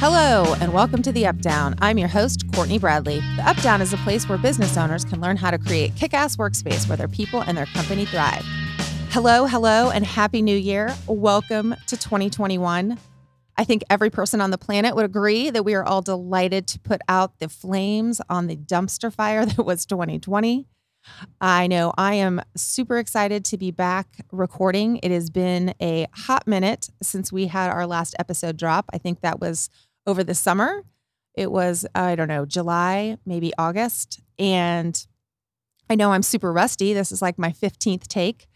Hello, and welcome to The Up/Down. I'm your host, Courtnay Bradley. The Up/Down is a place where business owners can learn how to create kick ass workspace where their people and their company thrive. Hello, hello, and Happy New Year. Welcome to 2021. I think every person on the planet would agree that we are all delighted to put out the flames on the dumpster fire that was 2020. I know I am super excited to be back recording. It has been a hot minute since we had our last episode drop. I think that was over the summer. It was, I don't know, July, maybe August. And I know I'm super rusty. This is like my 15th take.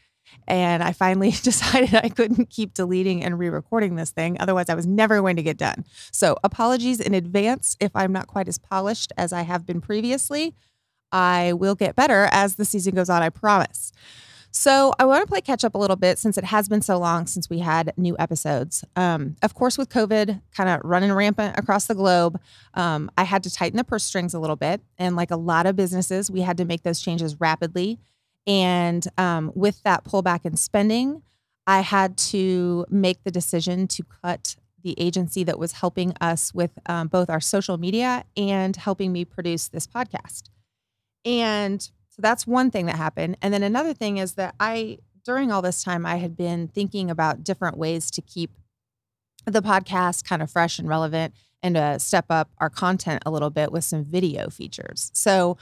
And I finally decided I couldn't keep deleting and re recording this thing. Otherwise, I was never going to get done. So, apologies in advance if I'm not quite as polished as I have been previously. I will get better as the season goes on, I promise. So I want to play catch up a little bit since it has been so long since we had new episodes. Um, of course, with COVID kind of running rampant across the globe, um, I had to tighten the purse strings a little bit. And like a lot of businesses, we had to make those changes rapidly. And um, with that pullback in spending, I had to make the decision to cut the agency that was helping us with um, both our social media and helping me produce this podcast. And that's one thing that happened. And then another thing is that I, during all this time, I had been thinking about different ways to keep the podcast kind of fresh and relevant and to step up our content a little bit with some video features. So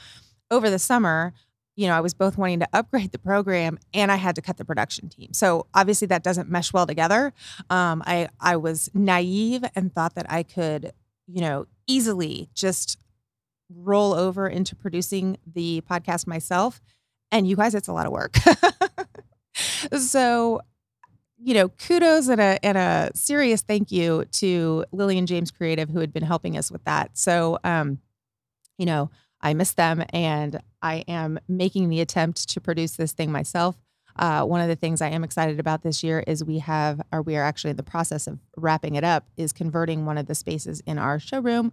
over the summer, you know, I was both wanting to upgrade the program and I had to cut the production team. So obviously that doesn't mesh well together. Um, I I was naive and thought that I could, you know, easily just roll over into producing the podcast myself. And you guys, it's a lot of work. so, you know, kudos and a and a serious thank you to Lillian James Creative who had been helping us with that. So, um, you know, I miss them, and I am making the attempt to produce this thing myself. Uh, one of the things I am excited about this year is we have, or we are actually in the process of wrapping it up, is converting one of the spaces in our showroom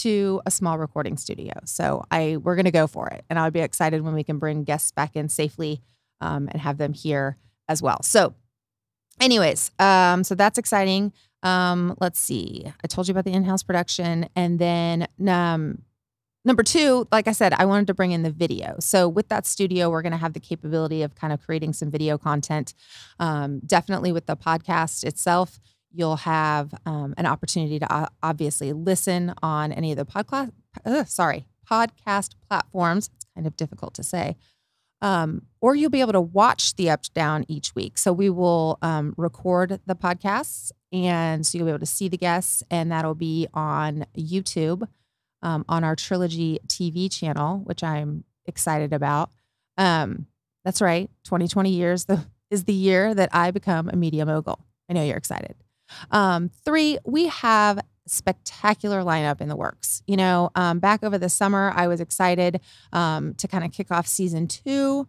to a small recording studio. So I we're going to go for it, and I'll be excited when we can bring guests back in safely um, and have them here as well. So, anyways, um, so that's exciting. Um, let's see. I told you about the in-house production, and then um, number two, like I said, I wanted to bring in the video. So with that studio, we're going to have the capability of kind of creating some video content. Um, definitely with the podcast itself You'll have um, an opportunity to uh, obviously listen on any of the podcast, uh, sorry, podcast platforms. It's kind of difficult to say. Um, or you'll be able to watch the up down each week. So we will um, record the podcasts, and so you'll be able to see the guests, and that'll be on YouTube um, on our Trilogy TV channel, which I'm excited about. Um, that's right, 2020 years the, is the year that I become a media mogul. I know you're excited. Um, three, we have spectacular lineup in the works. You know, um, back over the summer, I was excited um, to kind of kick off season two.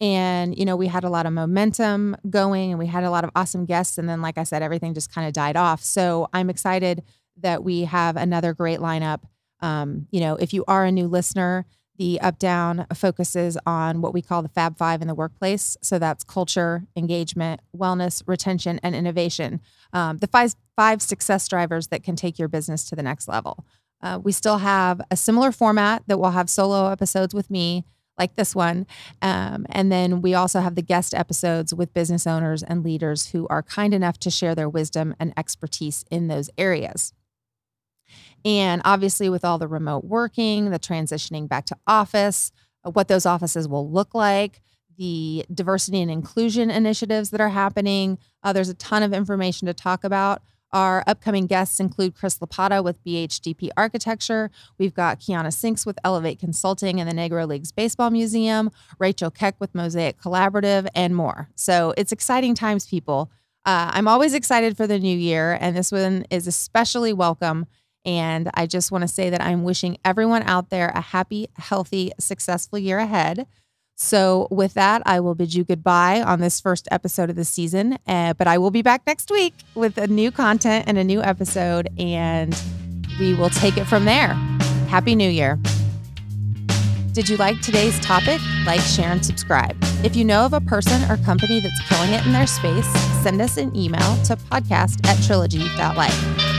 And, you know, we had a lot of momentum going and we had a lot of awesome guests. And then, like I said, everything just kind of died off. So I'm excited that we have another great lineup. Um, you know, if you are a new listener, the up down focuses on what we call the Fab Five in the workplace. So that's culture, engagement, wellness, retention, and innovation. Um, the five, five success drivers that can take your business to the next level. Uh, we still have a similar format that will have solo episodes with me, like this one. Um, and then we also have the guest episodes with business owners and leaders who are kind enough to share their wisdom and expertise in those areas. And obviously, with all the remote working, the transitioning back to office, uh, what those offices will look like, the diversity and inclusion initiatives that are happening. Uh, there's a ton of information to talk about. Our upcoming guests include Chris Lapata with BHDP Architecture. We've got Kiana Sinks with Elevate Consulting and the Negro Leagues Baseball Museum, Rachel Keck with Mosaic Collaborative, and more. So it's exciting times, people. Uh, I'm always excited for the new year, and this one is especially welcome and I just want to say that I'm wishing everyone out there a happy, healthy, successful year ahead. So, with that, I will bid you goodbye on this first episode of the season. Uh, but I will be back next week with a new content and a new episode, and we will take it from there. Happy New Year. Did you like today's topic? Like, share, and subscribe. If you know of a person or company that's killing it in their space, send us an email to podcast at trilogy.life.